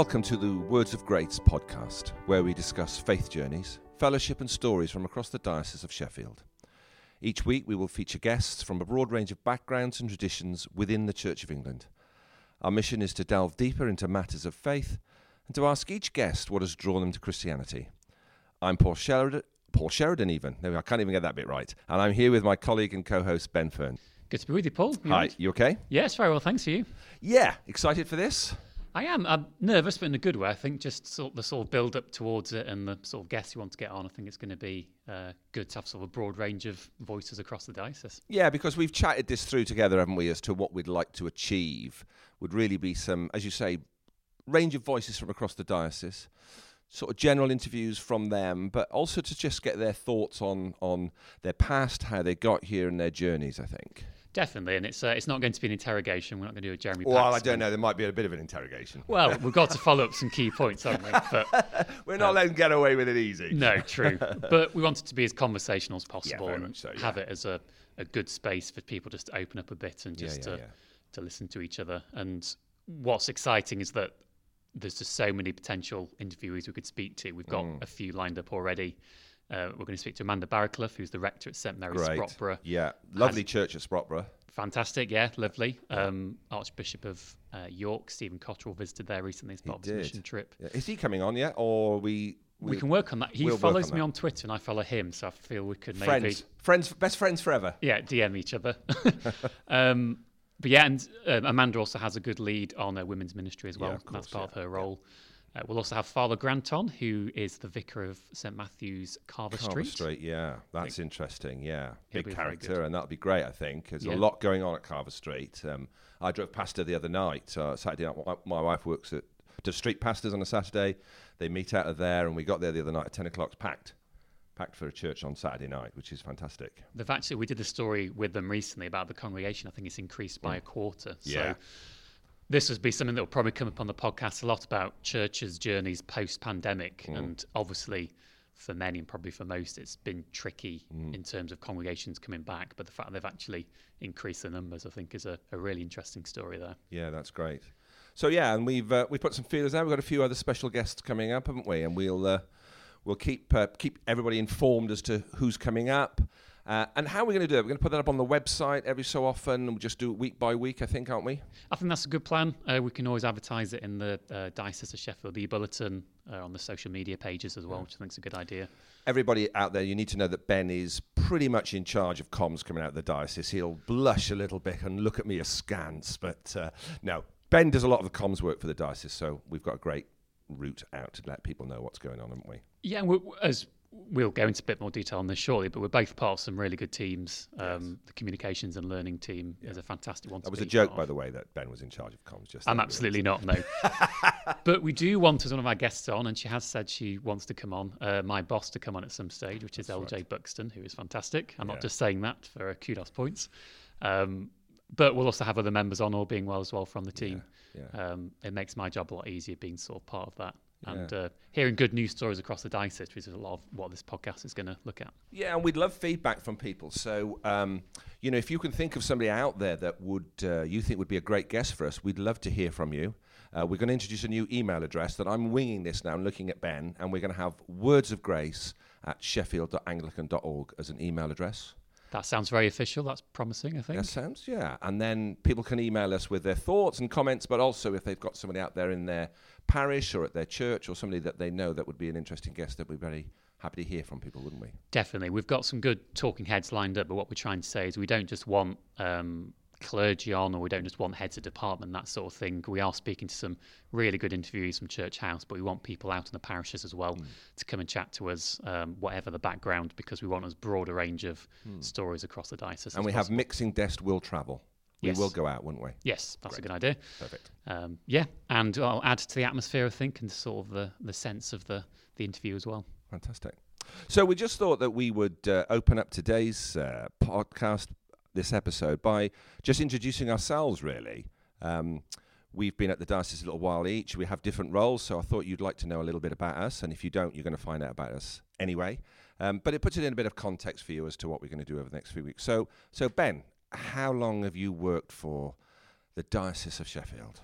Welcome to the Words of Grace podcast, where we discuss faith journeys, fellowship, and stories from across the Diocese of Sheffield. Each week, we will feature guests from a broad range of backgrounds and traditions within the Church of England. Our mission is to delve deeper into matters of faith and to ask each guest what has drawn them to Christianity. I'm Paul Sheridan, Paul Sheridan even. No, I can't even get that bit right. And I'm here with my colleague and co-host Ben Fern. Good to be with you, Paul. You Hi, right? you okay? Yes, very well. Thanks for you. Yeah, excited for this? I am. I'm nervous, but in a good way. I think just sort of the sort of build up towards it and the sort of guests you want to get on. I think it's going to be uh, good to have sort of a broad range of voices across the diocese. Yeah, because we've chatted this through together, haven't we, as to what we'd like to achieve would really be some, as you say, range of voices from across the diocese, sort of general interviews from them, but also to just get their thoughts on on their past, how they got here, and their journeys. I think. Definitely, and it's uh, it's not going to be an interrogation. We're not going to do a Jeremy. Well, I don't know. There might be a bit of an interrogation. Well, we've got to follow up some key points, haven't we? But We're not letting get away with it easy. no, true. But we want it to be as conversational as possible very and so, have it as a, a good space for people just to open up a bit and Yeah, just yeah, to yeah. to listen to each other. And what's exciting is that there's just so many potential interviewees we could speak to. We've got Mm. a few lined up already. Uh, we're going to speak to Amanda Barraclough, who's the rector at St Mary's Great. Sprotbrough. Yeah, lovely church at Sprotbrough. Fantastic, yeah, lovely. Um, Archbishop of uh, York, Stephen Cottrell, visited there recently as part of his mission trip. Yeah. Is he coming on yet, or we? We can work on that. He we'll follows me that. on Twitter, and I follow him, so I feel we could maybe friends, friends, best friends forever. yeah, DM each other. um, but yeah, and um, Amanda also has a good lead on uh, women's ministry as well. Yeah, of That's part yeah, of her role. Uh, we'll also have Father Granton, who is the vicar of St Matthew's Carver, Street. Carver Street. Street, yeah, that's interesting. Yeah, He'll big character, and that'll be great. I think there's a lot going on at Carver Street. Um, I drove past her the other night, uh, Saturday night. My, my wife works at does street pastors on a Saturday. They meet out of there, and we got there the other night at ten o'clock. Packed, packed for a church on Saturday night, which is fantastic. They've actually we did a story with them recently about the congregation. I think it's increased by a quarter. Mm. Yeah. So this would be something that will probably come up on the podcast a lot about churches' journeys post pandemic. Mm. And obviously, for many and probably for most, it's been tricky Mm. in terms of congregations coming back. But the fact they've actually increased the numbers, I think, is a, a really interesting story there. Yeah, that's great. So yeah, and we've uh, we put some feelers out. We've got a few other special guests coming up, haven't we? And we'll uh, we'll keep uh, keep everybody informed as to who's coming up. Uh, and how are we're going to do it? We're going to put that up on the website every so often. We'll just do it week by week, I think, aren't we? I think that's a good plan. Uh, we can always advertise it in the uh, Diocese of Sheffield e-bulletin uh, on the social media pages as well, which I think is a good idea. Everybody out there, you need to know that Ben is pretty much in charge of comms coming out of the diocese. He'll blush a little bit and look at me askance, but uh, no, Ben does a lot of the comms work for the diocese, so we've got a great route out to let people know what's going on, haven't we? Yeah, we as we'll go into a bit more detail on this shortly, but we're both part of some really good teams. Um, The communications and learning team is a fantastic one. That was a joke, by the way, that Ben was in charge of comms. Just I'm absolutely not, no. but we do want as one of our guests on, and she has said she wants to come on, uh, my boss to come on at some stage, which is LJ Buxton, who is fantastic. I'm Yeah. not just saying that for kudos points. Um, but we'll also have other members on, all being well as well from the team. yeah. Um, it makes my job a lot easier being sort of part of that. And uh, hearing good news stories across the diocese, which is a lot of what this podcast is going to look at. Yeah, and we'd love feedback from people. So, um, you know, if you can think of somebody out there that would uh, you think would be a great guest for us, we'd love to hear from you. Uh, we're going to introduce a new email address that I'm winging this now and looking at Ben, and we're going to have words of grace at sheffield.anglican.org as an email address. That sounds very official. That's promising, I think. That sounds, yeah. And then people can email us with their thoughts and comments, but also if they've got somebody out there in their parish or at their church or somebody that they know that would be an interesting guest, that we'd be very happy to hear from people, wouldn't we? Definitely. We've got some good talking heads lined up, but what we're trying to say is we don't just want um, clergy on or we don't just want heads of department, that sort of thing. We are speaking to some really good interviewees from Church House, but we want people out in the parishes as well to come and chat to us, um, whatever the background, because we want as broad a range of stories across the diocese. And we have mixing desk will travel. We Yes. will go out, wouldn't we? Yes, that's a good idea. Perfect. Um, yeah, and I'll add to the atmosphere, I think, and sort of the, the sense of the, the interview as well. Fantastic. So we just thought that we would uh, open up today's uh, podcast, this episode, by just introducing ourselves, really. Um, we've been at the diocese a little while each. We have different roles, so I thought you'd like to know a little bit about us. And if you don't, you're going to find out about us anyway. Um, but it puts it in a bit of context for you as to what we're going to do over the next few weeks. So, so Ben, how long have you worked for the Diocese of Sheffield?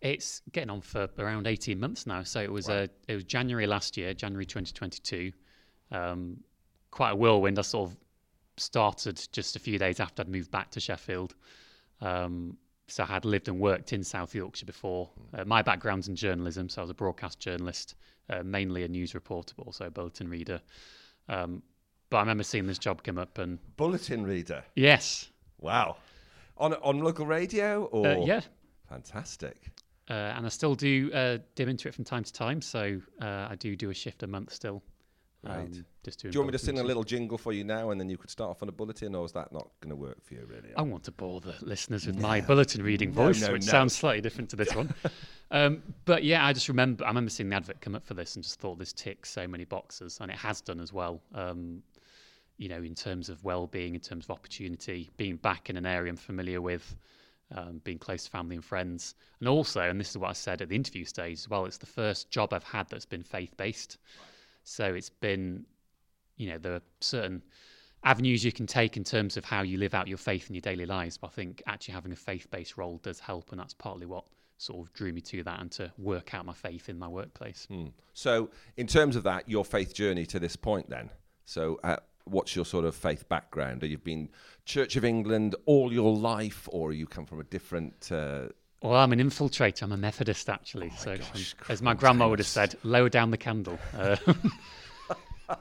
It's getting on for around 18 months now. So it was uh, it was January last year, January 2022. Um, quite a whirlwind. I sort of started just a few days after I'd moved back to Sheffield. Um, so I had lived and worked in South Yorkshire before. Uh, my background's in journalism, so I was a broadcast journalist, uh, mainly a news reporter, but also a bulletin reader. Um, but I remember seeing this job come up, and Bulletin reader. yes, Wow. On on local radio or uh, yeah, fantastic. uh, and I still do uh, dip into it from time to time. So uh, I do do a shift a month still. Right. Um, just doing Do you want me to sing a little jingle for you now, and then you could start off on a bulletin, or is that not going to work for you, really? I want to bore the listeners with my bulletin reading No, voice, no, which no. sounds slightly different to this one. um, but yeah, I just remember I remember seeing the advert come up for this and just thought this ticks so many boxes, and it has done as well. Um, you know, in terms of well-being, in terms of opportunity, being back in an area I'm familiar with, um, being close to family and friends, and also, and this is what I said at the interview stage as well. It's the first job I've had that's been faith-based, so it's been, you know, there are certain avenues you can take in terms of how you live out your faith in your daily lives. But I think actually having a faith-based role does help, and that's partly what sort of drew me to that and to work out my faith in my workplace. Hmm. So, in terms of that, your faith journey to this point, then. So, uh, what's your sort of faith background? Have you been Church of England all your life, or you come from a different? Uh, Well, I'm an infiltrator. I'm a Methodist, actually. so, gosh, um, as my grandma would have said, lower down the candle. Uh,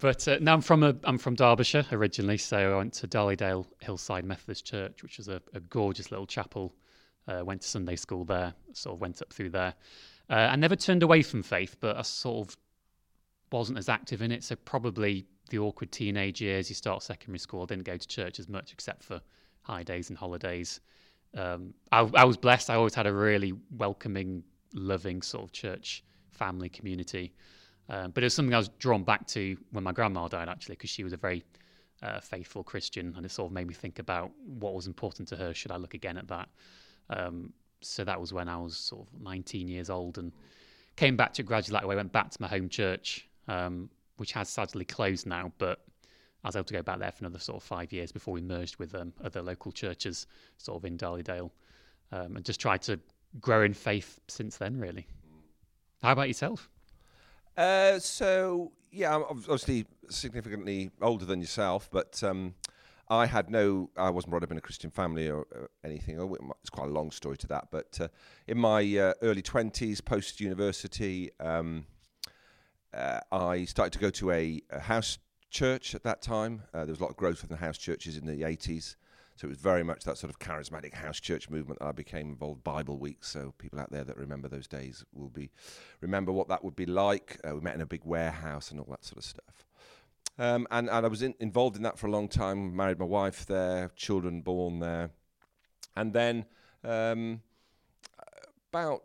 but uh, no, I'm from a, I'm from Derbyshire originally. So I went to Darley Dale Hillside Methodist Church, which was a, a gorgeous little chapel. Uh, went to Sunday school there. Sort of went up through there. Uh, I never turned away from faith, but I sort of wasn't as active in it. So probably the awkward teenage years. You start secondary school. I didn't go to church as much except for high days and holidays. Um, I, I was blessed. I always had a really welcoming, loving sort of church family community. Um, but it was something I was drawn back to when my grandma died, actually, because she was a very uh, faithful Christian, and it sort of made me think about what was important to her. Should I look again at that? Um, so that was when I was sort of 19 years old and came back to gradually that way. Went back to my home church, um, which has sadly closed now, but I was able to go back there for another sort of five years before we merged with um, other local churches, sort of in Darley Dale, um, and just tried to grow in faith since then. Really. How about yourself? uh, so, yeah, I'm obviously significantly older than yourself, but um, I had no, I wasn't brought up in a Christian family or uh, anything. Oh, It's quite a long story to that, but uh, in my uh, early 20s, post university, um, uh, I started to go to a, a house church at that time. Uh, there was a lot of growth in the house churches in the 80s. So it was very much that sort of charismatic house church movement I became involved Bible week. So people out there that remember those days will be remember what that would be like. Uh, we met in a big warehouse and all that sort of stuff. Um, and, and I was in, involved in that for a long time. Married my wife there, children born there, and then um, about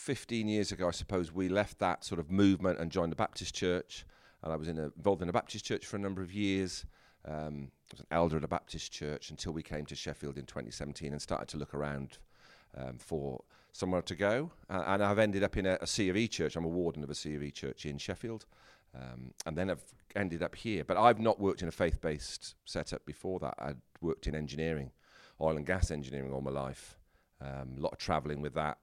15 years ago, I suppose, we left that sort of movement and joined the Baptist church. And I was in a, involved in a Baptist church for a number of years. Um, I was an elder at a Baptist church until we came to Sheffield in 2017 and started to look around um, for somewhere to go. Uh, and I've ended up in a, a C of E church. I'm a warden of a C of E church in Sheffield. Um, and then I've ended up here. But I've not worked in a faith based setup before that. I'd worked in engineering, oil and gas engineering all my life. Um, a lot of travelling with that,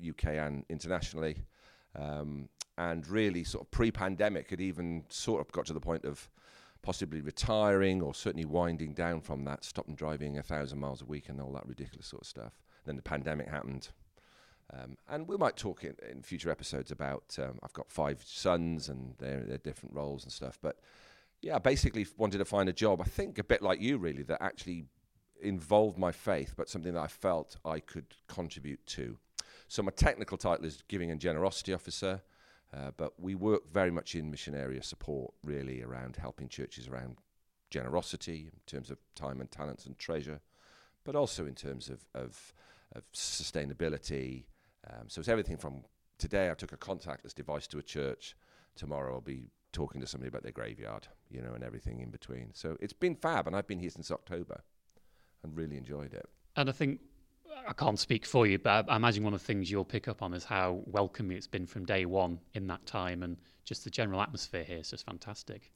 UK and internationally. Um, and really, sort of pre pandemic, had even sort of got to the point of possibly retiring or certainly winding down from that, stopping driving a thousand miles a week and all that ridiculous sort of stuff. Then the pandemic happened. Um, and we might talk in, in future episodes about. Um, I've got five sons and their their different roles and stuff. But yeah, basically wanted to find a job. I think a bit like you, really, that actually involved my faith, but something that I felt I could contribute to. So my technical title is Giving and Generosity Officer, uh, but we work very much in mission area support, really around helping churches around generosity in terms of time and talents and treasure, but also in terms of of, of sustainability. Um, so it's everything from today. I took a contactless device to a church. Tomorrow I'll be talking to somebody about their graveyard, you know, and everything in between. So it's been fab, and I've been here since October, and really enjoyed it. And I think I can't speak for you, but I imagine one of the things you'll pick up on is how welcoming it's been from day one in that time, and just the general atmosphere here is just fantastic.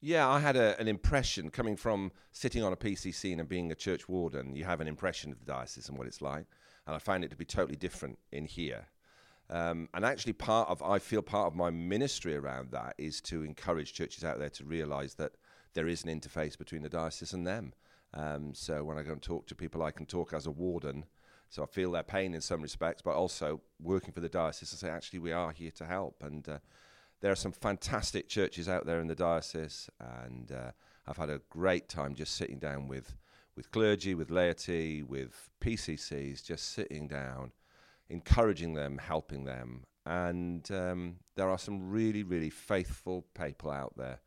Yeah, I had a, an impression coming from sitting on a PC scene and being a church warden. You have an impression of the diocese and what it's like. and I find it to be totally different in here. Um, and actually, part of I feel part of my ministry around that is to encourage churches out there to realise that there is an interface between the diocese and them. Um, so when I go and talk to people, I can talk as a warden. So I feel their pain in some respects, but also working for the diocese, I say actually we are here to help. And uh, there are some fantastic churches out there in the diocese, and uh, I've had a great time just sitting down with with clergy, with laity, with PCCs, just sitting down, encouraging them, helping them. And um, there are some really, really faithful people out there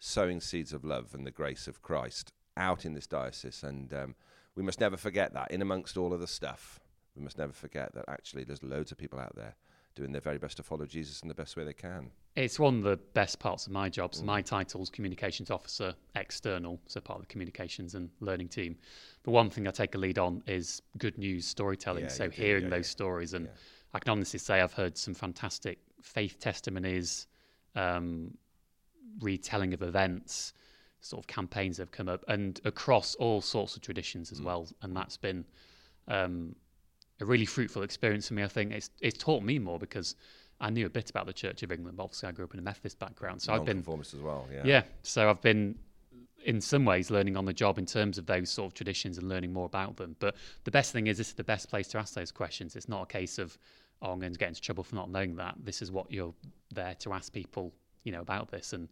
sowing seeds of love and the grace of Christ out in this diocese. And um, we must never forget that in amongst all of the stuff. We must never forget that actually there's loads of people out there doing their very best to follow Jesus in the best way they can. It's one of the best parts of my job. So mm. my title's communications officer external, so part of the communications and learning team. The one thing I take a lead on is good news storytelling. Yeah, so hearing yeah, those yeah. stories, and I can honestly say I've heard some fantastic faith testimonies, um, retelling of events, sort of campaigns have come up, and across all sorts of traditions as mm. well. And that's been um, a really fruitful experience for me. I think it's it's taught me more because I knew a bit about the Church of England. But Obviously, I grew up in a Methodist background, so I've been as well. Yeah, yeah. So I've been in some ways learning on the job in terms of those sort of traditions and learning more about them. But the best thing is this is the best place to ask those questions. It's not a case of oh, I'm going to get into trouble for not knowing that. This is what you're there to ask people, you know, about this and.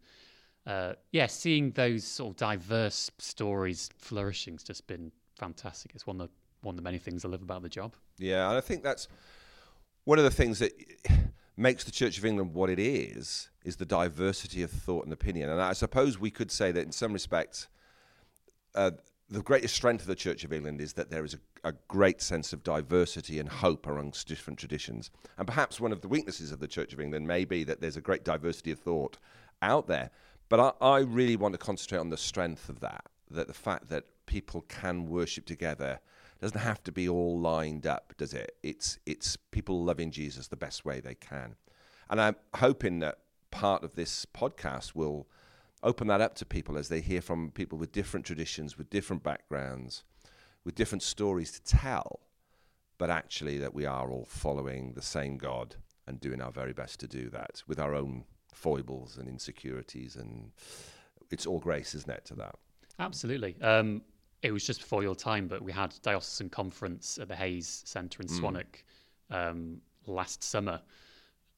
Uh, yeah, seeing those sort of diverse stories flourishing has just been fantastic. It's one of the one of the many things I love about the job. Yeah, and I think that's one of the things that makes the Church of England what it is is the diversity of thought and opinion. And I suppose we could say that in some respects, uh, the greatest strength of the Church of England is that there is a, a, great sense of diversity and hope amongst different traditions. And perhaps one of the weaknesses of the Church of England may be that there's a great diversity of thought out there. But I, I really want to concentrate on the strength of that, that the fact that people can worship together doesn't have to be all lined up, does it? It's it's people loving Jesus the best way they can, and I'm hoping that part of this podcast will open that up to people as they hear from people with different traditions, with different backgrounds, with different stories to tell, but actually that we are all following the same God and doing our very best to do that with our own foibles and insecurities, and it's all grace, isn't it, to that? Absolutely. Um, it was just before your time, but we had diocesan conference at the Hayes Centre in mm. Swanwick um, last summer,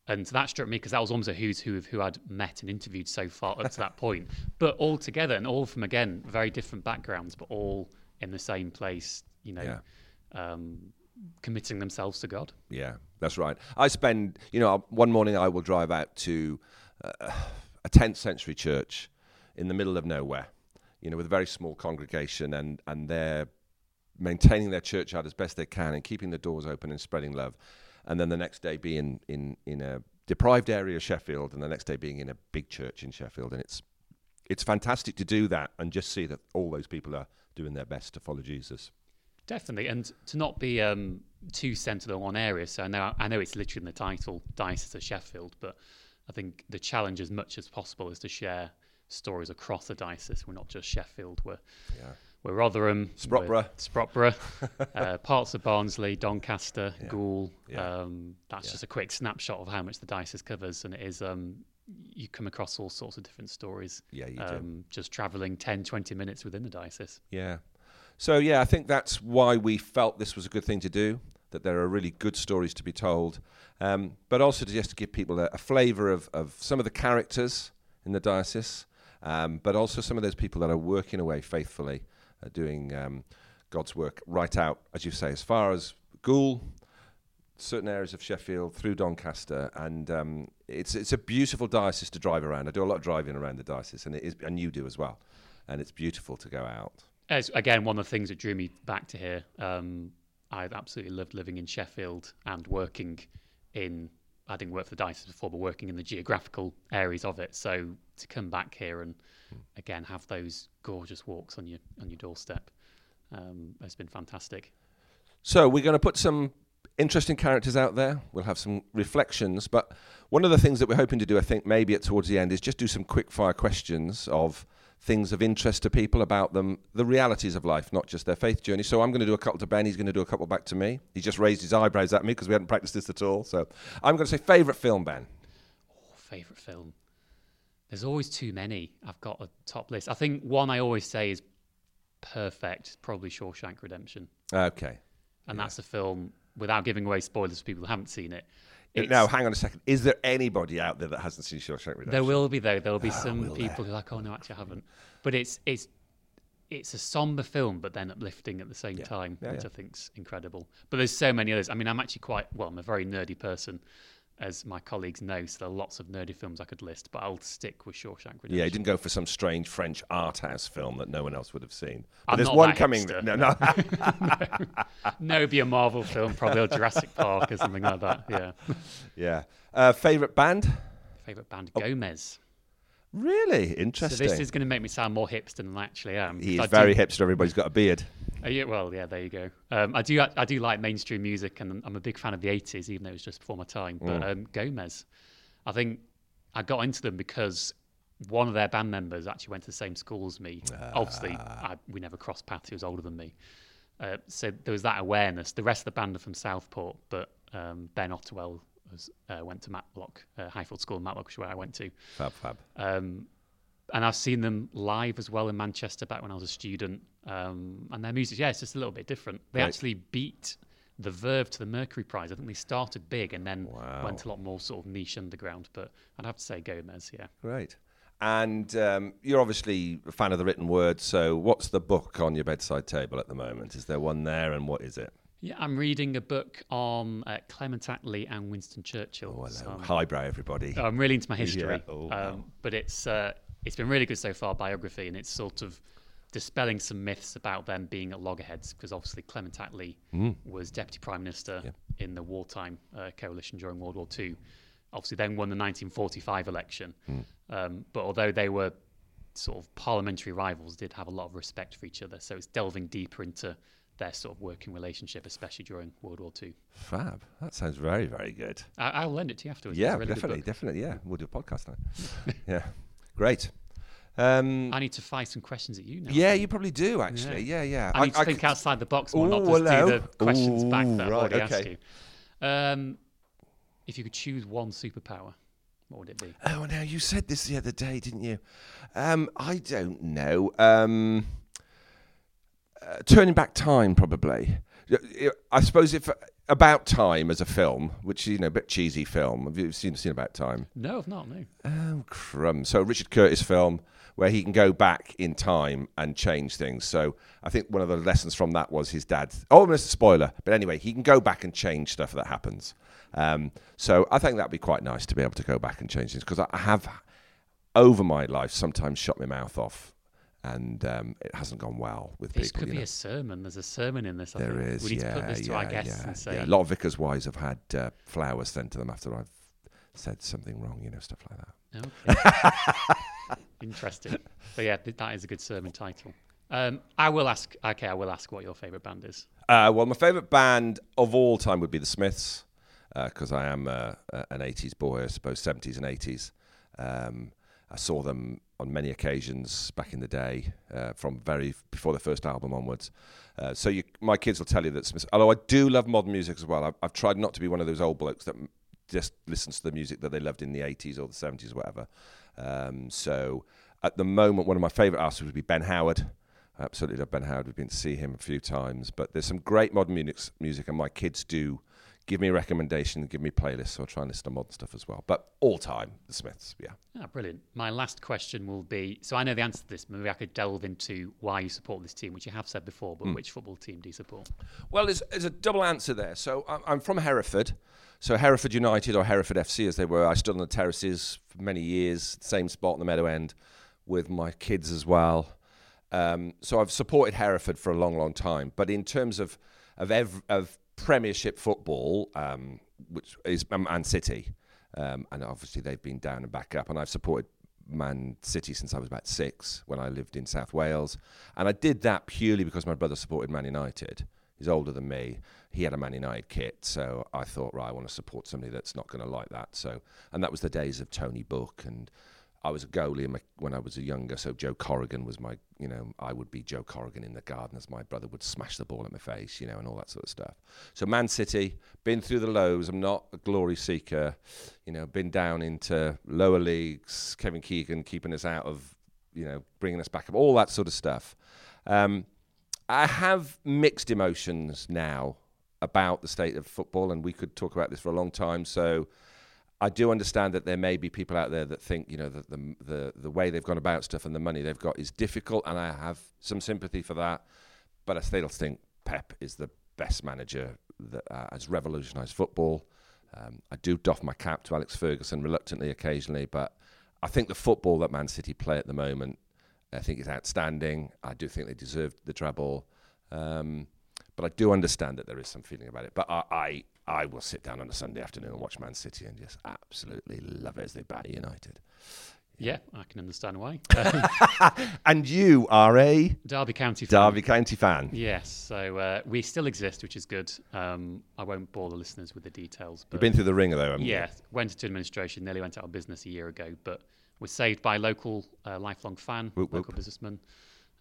and that struck me because that was almost a who's who of who I'd met and interviewed so far up to that point, but all together and all from again very different backgrounds, but all in the same place, you know. Yeah. Um, committing themselves to God. Yeah, that's right. I spend, you know, one morning I will drive out to a 10th century church in the middle of nowhere you know, with a very small congregation, and and they're maintaining their church out as best they can and keeping the doors open and spreading love, and then the next day being in in a deprived area of Sheffield, and the next day being in a big church in Sheffield, and it's it's fantastic to do that and just see that all those people are doing their best to follow Jesus. Definitely, and to not be um, too centred on one area. So I know I know it's literally in the title, Diocese of Sheffield, but I think the challenge, as much as possible, is to share stories across the diocese. We're not just Sheffield. We're yeah. we're Rotherham, Sprotbrough, Sprotbrough, uh, parts of Barnsley, Doncaster, yeah. Goole. Yeah. Um, that's just a quick snapshot of how much the diocese covers, and it is. Um, you come across all sorts of different stories. Yeah, you um, do. Just travelling 10, 20 minutes within the diocese. Yeah. So yeah, I think that's why we felt this was a good thing to do. That there are really good stories to be told, um, but also to just to give people a, a flavour of, of some of the characters in the diocese, um, but also some of those people that are working away faithfully, uh, doing um, God's work right out, as you say, as far as Goole, certain areas of Sheffield, through Doncaster, and um, it's it's a beautiful diocese to drive around. I do a lot of driving around the diocese, and it is, and you do as well, and it's beautiful to go out. As again, one of the things that drew me back to here. I absolutely loved living in Sheffield and working in I didn't work for the diocese before, but working in the geographical areas of it. So to come back here and hmm. again have those gorgeous walks on your on your doorstep um, has been fantastic. So we're going to put some interesting characters out there. We'll have some reflections, but one of the things that we're hoping to do, I think, maybe at towards the end, is just do some quick fire questions of things of interest to people about them, the realities of life, not just their faith journey. So I'm going to do a couple to Ben. He's going to do a couple back to me. He just raised his eyebrows at me because we hadn't practiced this at all. So I'm going to say favourite film, Ben. Oh, favourite film. There's always too many. I've got a top list. I think one I always say is perfect, probably Shawshank Redemption. Okay. And yeah. that's a film, without giving away spoilers for people who haven't seen it, it's, now, hang on a second. Is there anybody out there that hasn't seen Shawshank Redemption? There will be, though. Ah, there will be oh, some people who are like, "Oh no, actually, I haven't." But it's it's it's a somber film, but then uplifting at the same yeah. time, yeah, which yeah. I think's incredible. But there's so many others. I mean, I'm actually quite well. I'm a very nerdy person, as my colleagues know. So there are lots of nerdy films I could list, but I'll stick with Shawshank Redemption. Yeah, he didn't go for some strange French art house film that no one else would have seen. There's one coming. Hipster. No, no. no, it'd be a Marvel film, probably or Jurassic Park or something like that. Yeah. Yeah. Uh, favorite band? Favorite band, oh. Gomez. Really interesting. So this is going to make me sound more hipster than I actually am. He is very do... hipster. Everybody's got a beard. Uh, yeah, well, yeah, there you go. Um, I do, I, I, do like mainstream music, and I'm a big fan of the '80s, even though it was just before my time. But mm. um, Gomez, I think I got into them because one of their band members actually went to the same school as me. Ah. Obviously, I, we never crossed paths. He was older than me, uh, so there was that awareness. The rest of the band are from Southport, but um, Ben Ottewell was, uh, went to Matlock, uh, Highfield School in Matlock, which is where I went to. Fab, fab. Um, and I've seen them live as well in Manchester back when I was a student. Um, and their music, yeah, it's just a little bit different. They right. actually beat the Verve to the Mercury Prize. I think they started big and then wow. went a lot more sort of niche underground. But I'd have to say Gomez, yeah. Great. And um, you're obviously a fan of the written word. So, what's the book on your bedside table at the moment? Is there one there, and what is it? Yeah, I'm reading a book on uh, Clement Attlee and Winston Churchill. Oh, hello. Highbrow, everybody. I'm really into my history. Yeah. Oh, wow. um, but it's uh, it's been really good so far, biography, and it's sort of dispelling some myths about them being at loggerheads, because obviously Clement Attlee mm. was Deputy Prime Minister yeah. in the wartime uh, coalition during World War II. Obviously, then won the 1945 election. Mm. Um, but although they were sort of parliamentary rivals, did have a lot of respect for each other. So it's delving deeper into their sort of working relationship, especially during World War II. Fab. That sounds very, very good. I, will lend it to you afterwards. Yeah, really definitely, definitely. Yeah, we'll do a podcast now. yeah, great. Um, I need to fire some questions at you now. Yeah, you probably do actually. Yeah, yeah. yeah. I, I need to I think outside the box more, Ooh, not just hello. do the questions Ooh, back that right, I've already okay. asked you. Um, if you could choose one superpower, what would it be? Oh, now you said this the other day, didn't you? Um, I don't know. Um, uh, turning back time, probably. I suppose if about time as a film, which you know, a bit cheesy film. Have you seen seen About Time? No, I've not. No. Oh, crumb. So Richard Curtis film where he can go back in time and change things. So I think one of the lessons from that was his dad. Oh, it's a spoiler, but anyway, he can go back and change stuff that happens. Um, so I think that'd be quite nice to be able to go back and change things because I have over my life sometimes shut my mouth off and um, it hasn't gone well with this people. This could be know. a sermon. There's a sermon in this. I there think. is. We need yeah, to put this to yeah, our guests yeah, and say. Yeah. A lot of vicars' wives have had uh, flowers sent to them after I've said something wrong. You know, stuff like that. Okay. Interesting. But yeah, that is a good sermon title. Um, I will ask. Okay, I will ask what your favourite band is. Uh, well, my favourite band of all time would be the Smiths because uh, I am uh, an '80s boy, I suppose '70s and '80s. Um, I saw them on many occasions back in the day, uh, from very before the first album onwards. Uh, so you, my kids will tell you that Smith. Although I do love modern music as well, I've, I've, tried not to be one of those old blokes that just listens to the music that they loved in the 80s or the 70s or whatever. Um, so at the moment, one of my favourite artists would be Ben Howard. I absolutely love Ben Howard. We've been to see him a few times, but there's some great modern music, music and my kids do give me a recommendation, give me playlists, so I'll try and listen to modern stuff as well. But all time, the Smiths, yeah. Ah, brilliant. My last question will be so I know the answer to this, maybe I could delve into why you support this team, which you have said before, but mm. which football team do you support? Well, there's, there's a double answer there. So I'm, I'm, from Hereford. So Hereford United or Hereford FC as they were, I stood on the terraces for many years, same spot in the Meadow End with my kids as well. Um, so I've supported Hereford for a long, long time. But in terms of of, ev- of Premiership football, um, which is Man City, um, and obviously they've been down and back up. And I've supported Man City since I was about six when I lived in South Wales, and I did that purely because my brother supported Man United. He's older than me. He had a Man United kit, so I thought, right, I want to support somebody that's not going to like that. So, and that was the days of Tony Book and I was a goalie when I was younger, so Joe Corrigan was my, you know, I would be Joe Corrigan in the garden as my brother would smash the ball at my face, you know, and all that sort of stuff. So Man City, been through the lows. I'm not a glory seeker, you know, been down into lower leagues. Kevin Keegan keeping us out of, you know, bringing us back up, all that sort of stuff. Um, I have mixed emotions now about the state of football, and we could talk about this for a long time. So I do understand that there may be people out there that think you know that the, the the way they've gone about stuff and the money they've got is difficult, and I have some sympathy for that. But I still think Pep is the best manager that uh, has revolutionised football. Um, I do doff my cap to Alex Ferguson reluctantly occasionally, but I think the football that Man City play at the moment, I think is outstanding. I do think they deserve the treble. Um, but I do understand that there is some feeling about it. But I, I, I will sit down on a Sunday afternoon and watch Man City and just absolutely love it as they batter United. Yeah, I can understand why. and you are a Derby County fan. Derby County fan. Yes, so uh, we still exist, which is good. Um, I won't bore the listeners with the details. But You've been through the ringer, though, haven't yeah, went into administration, nearly went out of business a year ago, but was saved by a local uh, lifelong fan, Whoop, whoop. local businessman.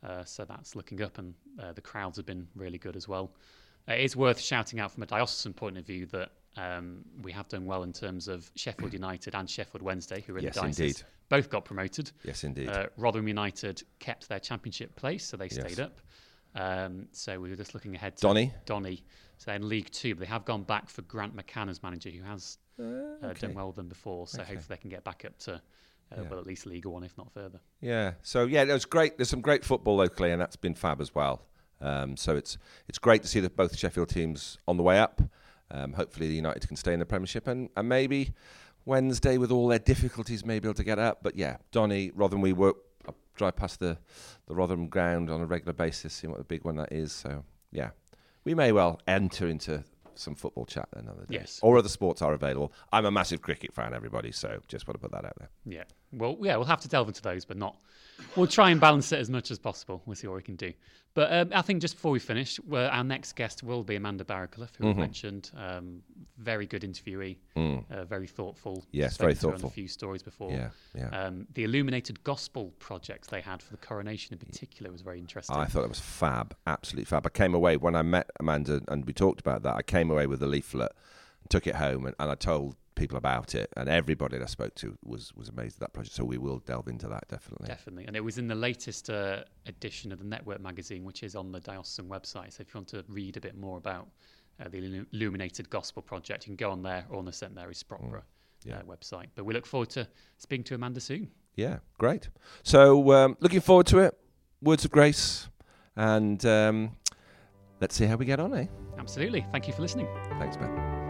Uh, so that's looking up, and uh, the crowds have been really good as well. Uh, it is worth shouting out from a diocesan point of view that um, we have done well in terms of Sheffield United and Sheffield Wednesday, who are in Yes, the diocese. indeed. Both got promoted. Yes, indeed. Uh, Rotherham United kept their championship place, so they Yes. stayed up. Um, so we were just looking ahead to Donny? Donny. So they're in League Two, but they have gone back for Grant McCann as manager, who has uh, okay. done well with them before. So Okay. hopefully they can get back up to, uh, Yeah. well, at least League One, if not further. Yeah. So yeah, there's great. There's some great football locally, and that's been fab as well. Um, so it's it's great to see that both Sheffield teams on the way up. Um, hopefully, the United can stay in the Premiership, and, and maybe Wednesday, with all their difficulties, may be able to get up. But yeah, Donny, Rotherham, we work I drive past the the Rotherham ground on a regular basis, seeing what the big one that is. So yeah, we may well enter into some football chat another day. Yes. Or other sports are available. I'm a massive cricket fan, everybody. So just want to put that out there. Yeah. Well, yeah, we'll have to delve into those, but not. We'll try and balance it as much as possible. We'll see what we can do. But um, I think just before we finish, well, our next guest will be Amanda Barraclough, who we Mhm. mentioned. Um, very good interviewee, Mm. uh, very thoughtful. Yes, very to her on thoughtful. A few stories before. Yeah, yeah. Um, the Illuminated Gospel project they had for the coronation in particular was very interesting. I thought it was fab, absolutely fab. I came away when I met Amanda and we talked about that. I came away with a leaflet, and took it home, and, and I told people about it, and everybody that I spoke to was was amazed at that project. So we will delve into that definitely. Definitely. And it was in the latest uh, edition of the Network magazine, which is on the Diocesan website. So if you want to read a bit more about uh, the Illuminated Gospel Project, you can go on there or on the St. Mary's Sprotbrough yeah. uh, website. But we look forward to speaking to Amanda soon. Yeah, great. So um, looking forward to it. Words of grace, and um, let's see how we get on, eh? Absolutely. Thank you for listening. Thanks, Ben.